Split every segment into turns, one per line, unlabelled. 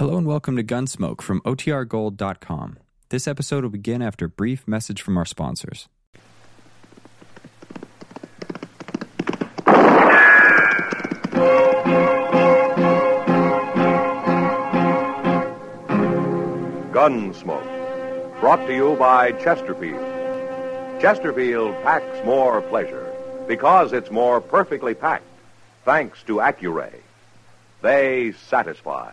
Hello and welcome to Gunsmoke from OTRGold.com. This episode will begin after a brief message from our sponsors.
Gunsmoke, brought to you by Chesterfield. Chesterfield packs more pleasure because it's more perfectly packed, thanks to Accuray. They satisfy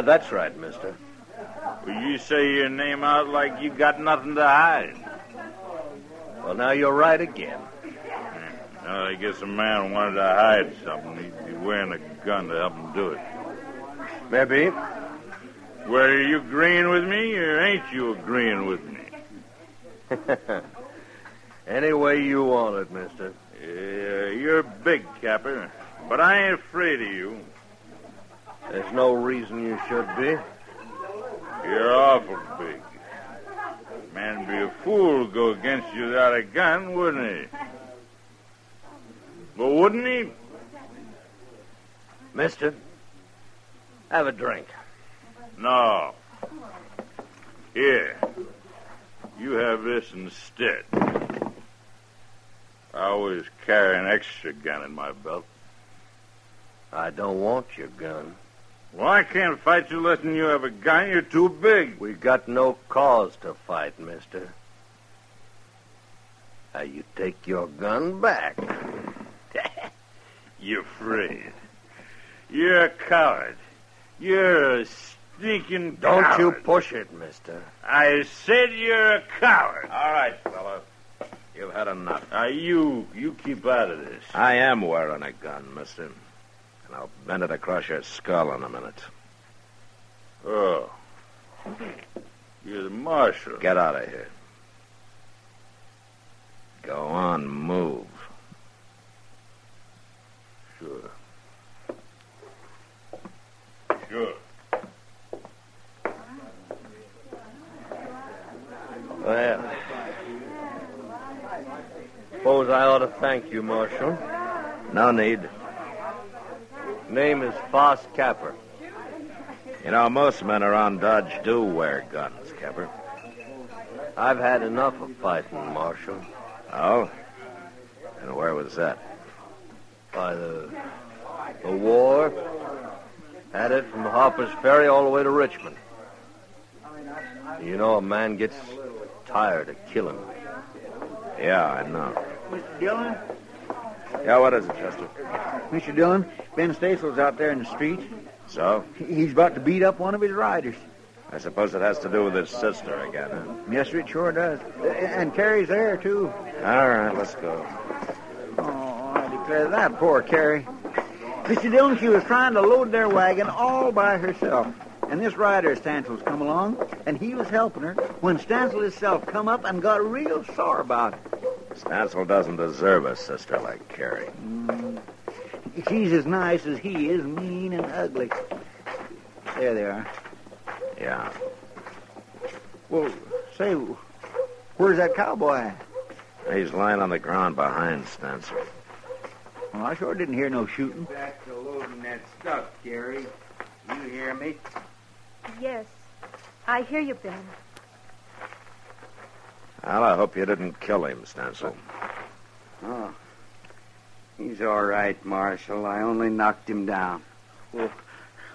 Yeah, that's right, mister.
Well, you say your name out like you got nothing to hide.
Well, now you're right again. Hmm.
Well, I guess a man wanted to hide something. He'd be wearing a gun to help him do it.
Maybe.
Well, are you agreeing with me, or ain't you agreeing with me?
Any way you want it, mister.
Yeah, you're big, Capper, but I ain't afraid of you.
There's no reason you should be.
You're awful big. Man'd be a fool to go against you without a gun, wouldn't he? Well, wouldn't he?
Mister, have a drink.
No. Here. You have this instead. I always carry an extra gun in my belt.
I don't want your gun.
Well, I can't fight you letting you have a gun. You're too big.
We got no cause to fight, mister. Now you take your gun back.
You're afraid. You're a coward. You're a sneaking
Don't
coward.
you push it, mister.
I said you're a coward.
All right, fella. You've had enough.
Now, you, you keep out of this.
I am wearing a gun, mister. And I'll bend it across your skull in a minute.
Oh. You're the marshal.
Get out of here. Go on, move.
Sure. Sure.
Well, suppose I ought to thank you, Marshal. No need. Name is Foss Capper. You know, most men around Dodge do wear guns, Capper. I've had enough of fighting, Marshal. Oh? And where was that? By the the war. Had it from Harper's Ferry all the way to Richmond. You know, a man gets tired of killing. Yeah, I know.
Mr. Dillon?
Yeah, what is it, Chester?
Mr. Dillon, Ben Stasel's out there in the street.
So?
He's about to beat up one of his riders.
I suppose it has to do with his sister again, huh?
Yes, sir, it sure does. And Carrie's there, too.
All right, let's go.
Oh, I declare that poor Carrie. Mr. Dillon, she was trying to load their wagon all by herself. And this rider, Stansel's come along, and he was helping her when Stansel himself come up and got real sore about it.
Stansel doesn't deserve a sister like Carrie. Mm.
She's as nice as he is, mean and ugly. There they are.
Yeah.
Well, say, where's that cowboy?
He's lying on the ground behind Stancil.
Well, I sure didn't hear no shooting.
Back to loading that stuff, Carrie. You hear me?
Yes. I hear you, Ben.
Well, I hope you didn't kill him, Stancil.
Oh. He's all right, Marshal. I only knocked him down.
Well,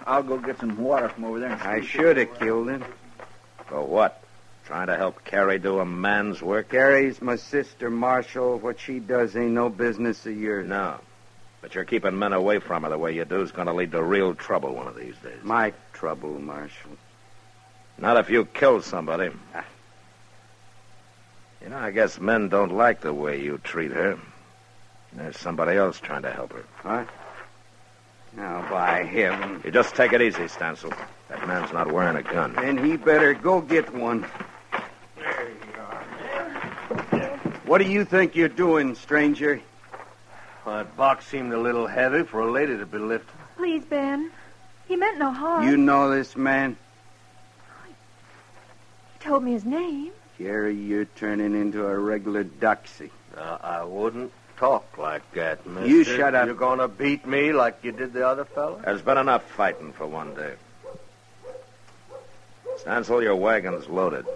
I'll go get some water from over there. and
I should have killed him.
For what? Trying to help Carrie do a man's work?
Carrie's my sister, Marshal. What she does ain't no business of yours.
No. But you're keeping men away from her the way you do is going to lead to real trouble one of these days.
My trouble, Marshal.
Not if you kill somebody. Ah. You know, I guess men don't like the way you treat her. There's somebody else trying to help her.
What? Now, by heaven.
You just take it easy, Stancil. That man's not wearing a gun.
Then he better go get one. What do you think you're doing, stranger?
Well, that box seemed a little heavy for a lady to be lifting.
Please, Ben. He meant no harm.
You know this man?
He told me his name.
Carrie, you're turning into a regular doxy.
Uh, I wouldn't talk like that, mister.
You shut up.
You're going to beat me like you did the other fellow?
There's been enough fighting for one day. Stancil, your wagon's loaded.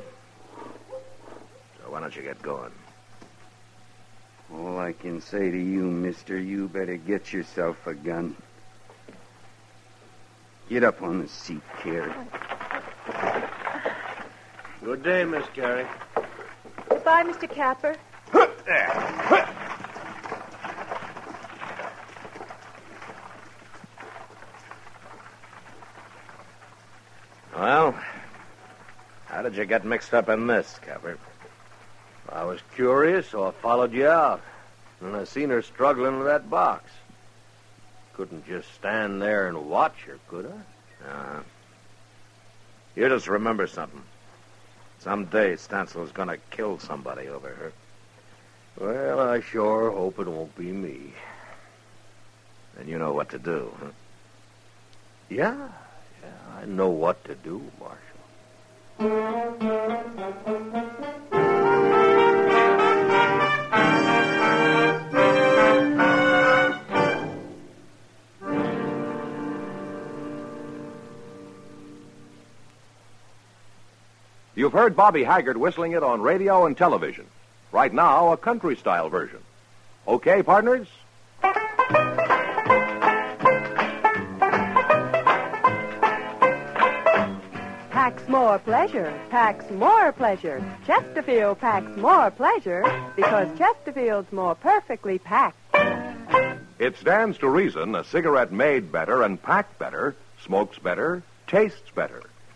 So why don't you get going?
All I can say to you, mister, you better get yourself a gun. Get up on the seat, Carrie.
Good day, Miss Carrie.
Goodbye, Mr. Capper.
Well, how did you get mixed up in this, Capper?
I was curious, so I followed you out. And I seen her struggling with that box. Couldn't just stand there and watch her, could I?
Uh-huh. You just remember something. Someday Stancil's to kill somebody over her.
Well, I sure hope it won't be me.
And you know what to do, huh?
Yeah, yeah, I know what to do, Marshal.
You've heard Bobby Haggard whistling it on radio and television. Right now, a country style version. Okay, partners?
Packs more pleasure, packs more pleasure. Chesterfield packs more pleasure because Chesterfield's more perfectly packed.
It stands to reason a cigarette made better and packed better smokes better, tastes better.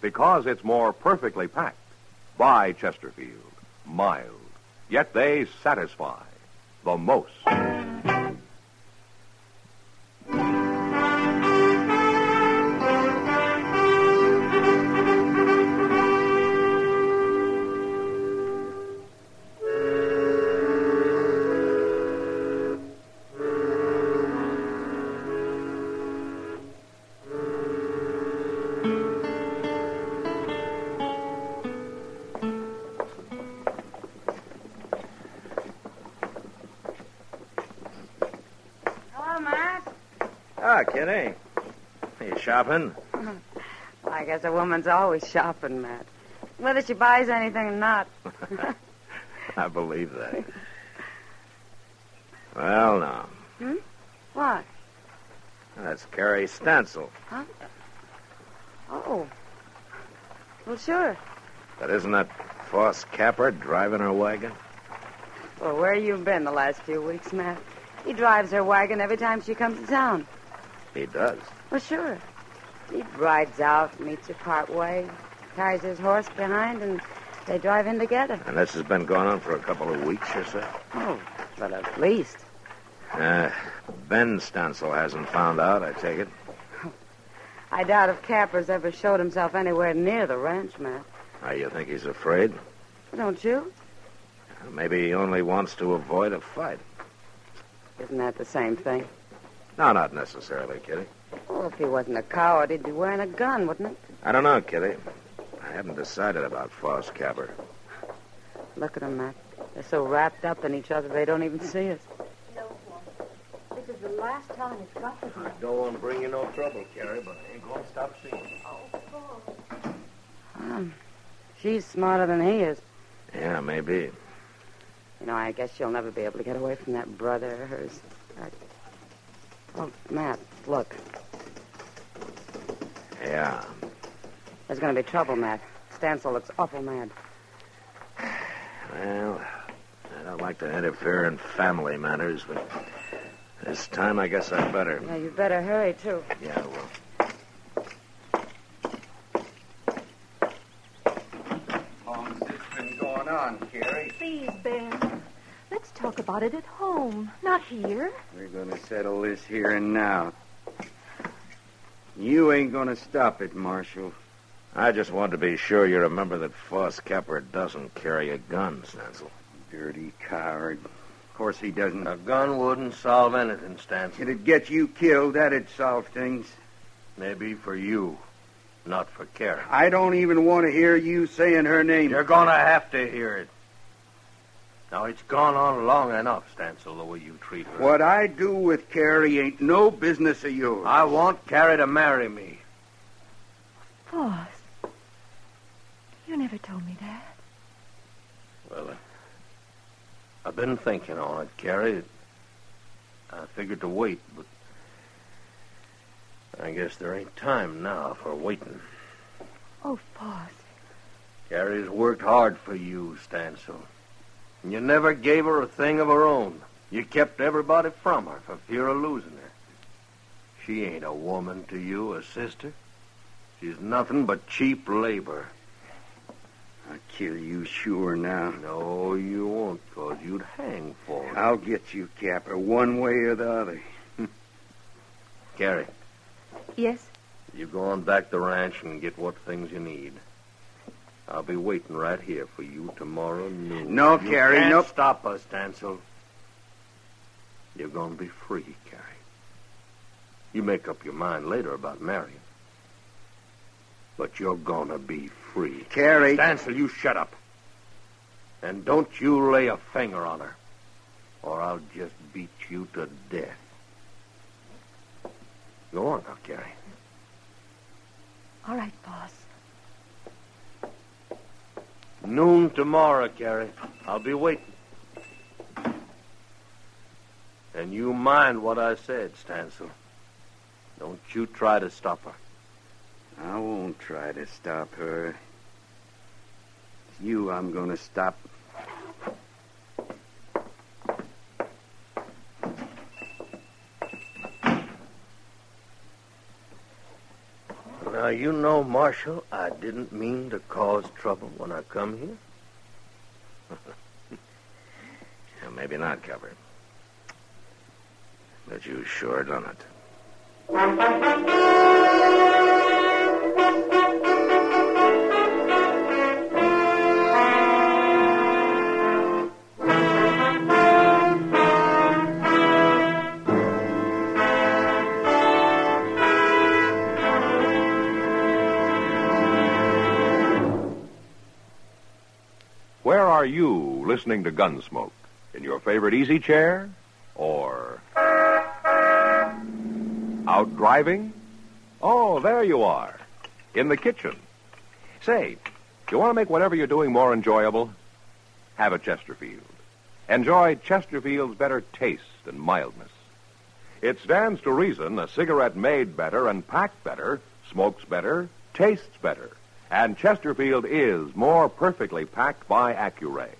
because it's more perfectly packed. By Chesterfield, mild, yet they satisfy the most.
Ah, Kitty. You shopping?
I guess a woman's always shopping, Matt. Whether she buys anything or not.
I believe that. Well, now,
Hmm? What?
that's Carrie Stancil.
Huh? Oh. Well, sure.
But isn't that Foss Capper driving her wagon?
Well, where you been the last few weeks, Matt? He drives her wagon every time she comes to town.
He does.
Well, sure. He rides out, meets her part way, ties his horse behind, and They drive in together.
And this has been going on for a couple of weeks or so?
Oh, but at least.
Uh, Ben Stansel hasn't found out, I take it.
I doubt if Capper's ever showed himself anywhere near the ranch, Matt.
How you think he's afraid?
Don't you?
Maybe he only wants to avoid a fight.
Isn't that the same thing?
No, not necessarily, Kitty.
Well, if he wasn't a coward, he'd be wearing a gun, wouldn't he?
I don't know, Kitty. I haven't decided about Foss Capper.
Look at them, Matt. They're so wrapped up in each other they don't even see us.
No, this is the last time it's got to be.
I don't want to bring you no trouble, Carrie, but I ain't going to stop seeing you.
Um, she's smarter than he is.
Yeah, maybe.
You know, I guess she'll never be able to get away from that brother of hers. That... Oh, Matt, look.
Yeah.
There's going to be trouble, Matt. Stansel looks awful mad.
Well, I don't like to interfere in family matters, but this time I guess I'd better.
Yeah, you better hurry, too.
Yeah, well.
How's this been going on, Carrie?
Please, Ben. Let's talk about it at home, not here.
We're going to settle this here and now. You ain't going to stop it, Marshal.
I just want to be sure you remember that Foss Capper doesn't carry a gun, Stansel.
Dirty coward. Of course he doesn't.
A gun wouldn't solve anything, Stanson.
It'd get you killed. That'd solve things.
Maybe for you, not for Carrie.
I don't even want to hear you saying her name.
You're going to have to hear it. Now, it's gone on long enough, Stansel, the way you treat her.
What I do with Carrie ain't no business of yours.
I want Carrie to marry me.
Foss. You never told me that.
Well, uh, I've been thinking on it, Carrie. I figured to wait, but I guess there ain't time now for waiting.
Oh, Foss.
Carrie's worked hard for you, Stansel. And you never gave her a thing of her own. You kept everybody from her for fear of losing her. She ain't a woman to you, a sister. She's nothing but cheap labor.
I'll kill you sure now.
No, you won't, cause you'd hang for it.
I'll get you, Capper, one way or the other.
Carrie,
Yes?
you go on back to the ranch and get what things you need. I'll be waiting right here for you tomorrow noon.
No,
you
Carrie,
can't
no-
stop us, Stansel. You're going to be free, Carrie. You make up your mind later about marrying. But you're going to be free.
Carrie.
Stansel, you shut up. And don't you lay a finger on her, or I'll just beat you to death. Go on now, Carrie.
All right, Foss.
Noon tomorrow, Carrie. I'll be waiting. And you mind what I said, Stansel. Don't you try to stop her.
I won't try to stop her. It's you I'm going to stop.
Now, you know, Marshal, I didn't mean to cause trouble when I come here.
Yeah, maybe not, Capper. But you sure done it.
Listening to Gunsmoke? In your favorite easy chair? Or out driving? Oh, there you are. In the kitchen. Say, you want to make whatever you're doing more enjoyable? Have a Chesterfield. Enjoy Chesterfield's better taste and mildness. It stands to reason a cigarette made better and packed better, smokes better, tastes better. And Chesterfield is more perfectly packed by Accuray.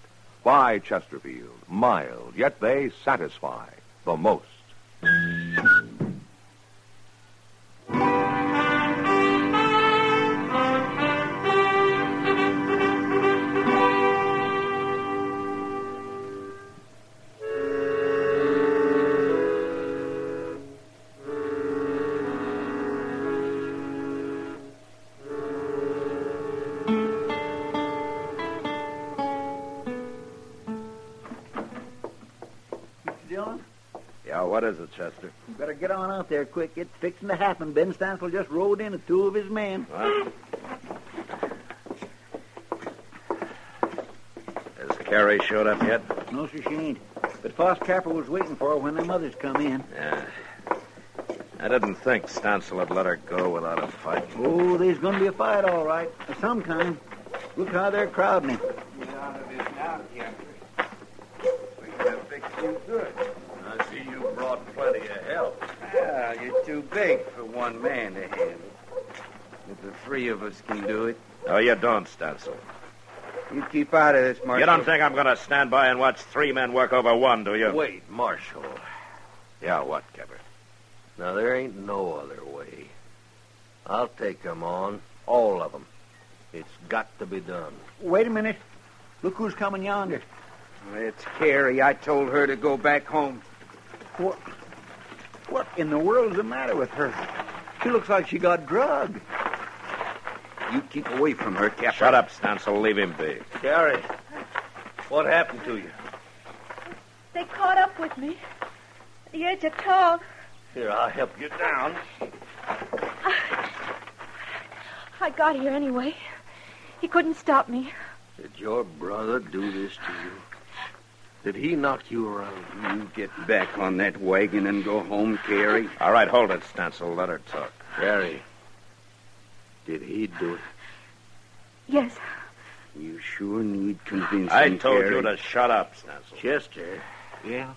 By Chesterfield, mild, yet they satisfy the most.
What is it, Chester?
you better get on out there quick. It's fixing to happen. Ben Stansel just rode in with two of his men.
What? Has Carrie showed up yet?
No, sir, she ain't. But Foss Capper was waiting for her when them others come in.
Yeah. I didn't think Stansel would let her go without a fight.
Oh, there's going to be a fight, all right. Of some kind. Look how they're crowding him.
I see you brought plenty of help. Yeah, you're too big for one man to handle. If the three of us can do it.
No, you don't, Stansel.
You keep out of this, Marshal.
You don't think I'm going to stand by and watch three men work over one, do you?
Wait, Marshal.
Yeah, what, Capper?
Now, there ain't no other way. I'll take 'em on, all of 'em. It's got to be done.
Wait a minute. Look who's coming yonder.
It's Carrie. I told her to go back home.
What? What in the world's the matter with her? She looks like she got drugged.
You keep away from her, Captain.
Shut up, Stansel. Leave him be.
Carrie, what happened to you?
They caught up with me at the edge of town.
Here, I'll help you down.
I got here anyway. He couldn't stop me.
Did your brother do this to you? Did he knock you around?
You get back on that wagon and go home, Carrie.
All right, hold it, Stansel. Let her talk.
Carrie, did he do it?
Yes.
You sure need convincing,
I told
Carrie.
you to shut up, Stansel.
Chester. Yeah?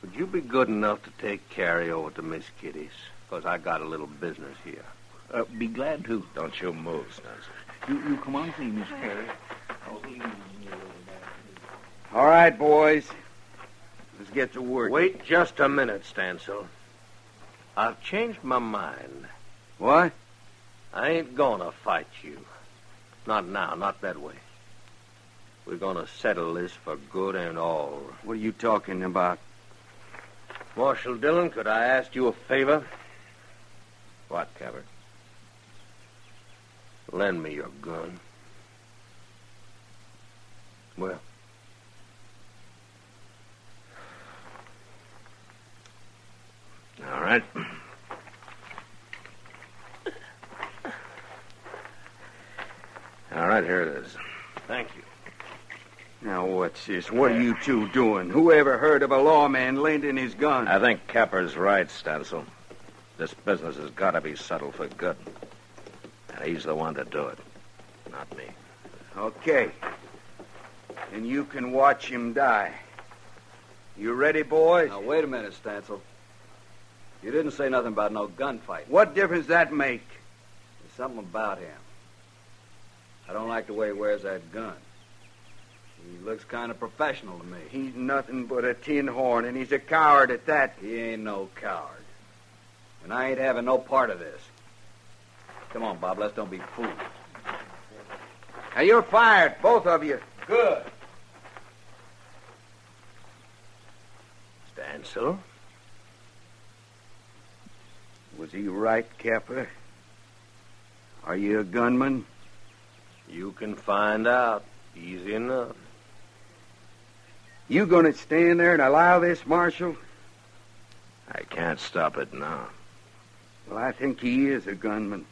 Would you be good enough to take Carrie over to Miss Kitty's? Because I got a little business here.
Uh, be glad to.
Don't you move, Stansel.
You, you come on with me, Miss Carrie.
All right, boys. Let's get to work.
Wait just a minute, Stansel. I've changed my mind.
What?
I ain't gonna fight you. Not now, not that way. We're gonna settle this for good and all.
What are you talking about?
Marshal Dillon, could I ask you a favor?
What, Capper?
Lend me your gun. Well,
All right. All right, here it is.
thank you.
Now, what's this? What are you two doing? Who ever heard of a lawman lending his gun?
I think Capper's right, Stansel. This business has got to be settled for good. And he's the one to do it, not me.
Okay. And you can watch him die. You ready, boys?
Now, wait a minute, Stansel. You didn't say nothing about no gunfight.
What difference does that make?
There's something about him. I don't like the way he wears that gun. He looks kind of professional to me.
He's nothing but a tin horn, and he's a coward at that.
He ain't no coward. And I ain't having no part of this. Come on, Bob, let's don't be fools.
Now, you're fired, both of you.
Good.
Stansel?
Was he right, Capper? Are you a gunman?
You can find out. Easy enough.
You gonna stand there and allow this, Marshal?
I can't stop it now.
Well, I think he is a gunman.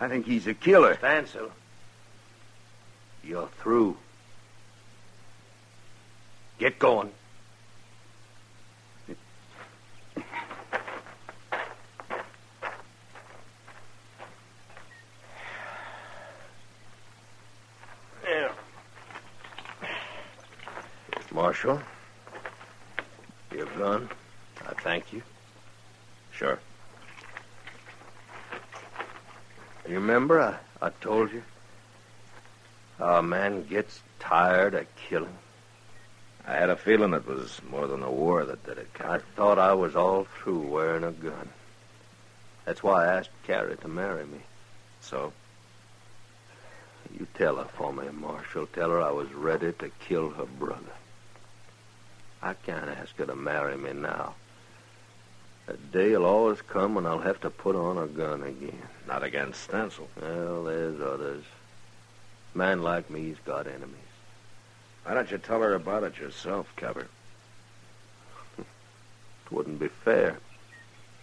I think he's a killer.
Stansel, you're through. Get going. Yeah. Marshal, your gun. I thank you.
Sure.
You remember I, I told you how a man gets tired of killing?
I had a feeling it was more than the war that did it,
I thought I was all through wearing a gun. That's why I asked Carrie to marry me.
So?
You tell her for me, Marshal. Tell her I was ready to kill her brother. I can't ask her to marry me now. A day'll always come when I'll have to put on a gun again.
Not against Stancil.
Well, there's others. Man like me's got enemies.
Why don't you tell her about it yourself, Capper?
It wouldn't be fair.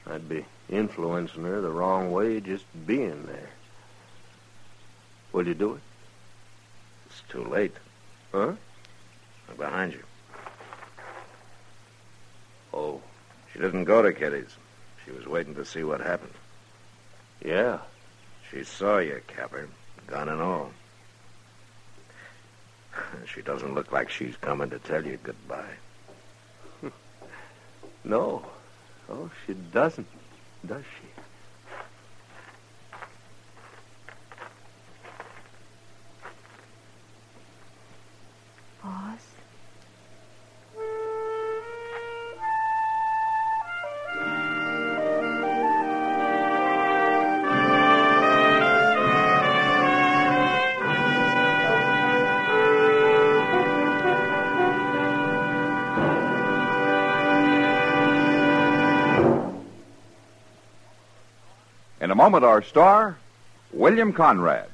I'd be influencing her the wrong way just being there. Will you do it?
It's too late.
Huh?
I'm behind you.
Oh,
She didn't go to Kitty's. She was waiting to see what happened.
yeah.
She saw you, Capper, gun and all. She doesn't look like she's coming to tell you goodbye.
No. Oh, she doesn't, does she?
In a moment, our star, William Conrad.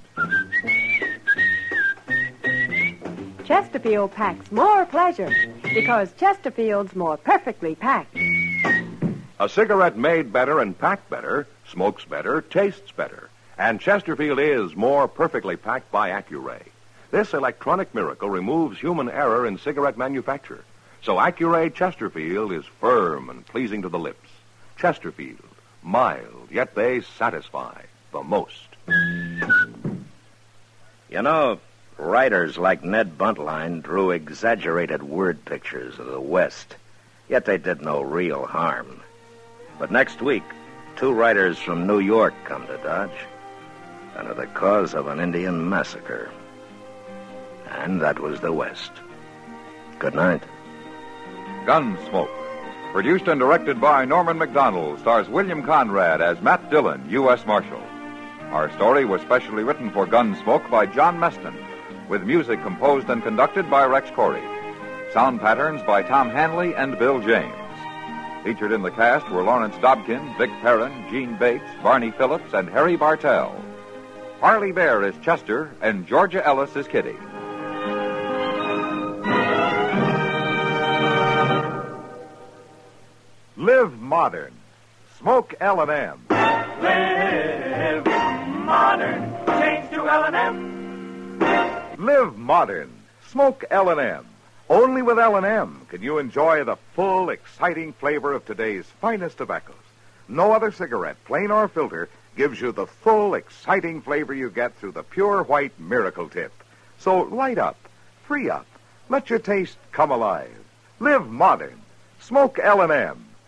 Chesterfield packs more pleasure because Chesterfield's more perfectly packed.
A cigarette made better and packed better, smokes better, tastes better. And Chesterfield is more perfectly packed by Accuray. This electronic miracle removes human error in cigarette manufacture. So Accuray Chesterfield is firm and pleasing to the lips. Chesterfield, mild, yet they satisfy the most.
You know, writers like Ned Buntline drew exaggerated word pictures of the West, yet they did no real harm. But next week, two writers from New York come to Dodge under the cause of an Indian massacre. And that was the West. Good night.
Gunsmoke. Produced and directed by Norman Macdonnell, stars William Conrad as Matt Dillon, U.S. Marshal. Our story was specially written for Gunsmoke by John Meston, with music composed and conducted by Rex Koury. Sound patterns by Tom Hanley and Bill James. Featured in the cast were Lawrence Dobkin, Vic Perrin, Jeanne Bates, Barney Phillips, and Harry Bartell. Parley Baer is Chester, and Georgia Ellis is Kitty. Live modern. Smoke L&M.
Live modern. Change to L&M.
Live modern. Smoke L&M. Only with L&M can you enjoy the full, exciting flavor of today's finest tobaccos. No other cigarette, plain or filter, gives you the full, exciting flavor you get through the pure white miracle tip. So light up, free up, let your taste come alive. Live modern. Smoke L&M.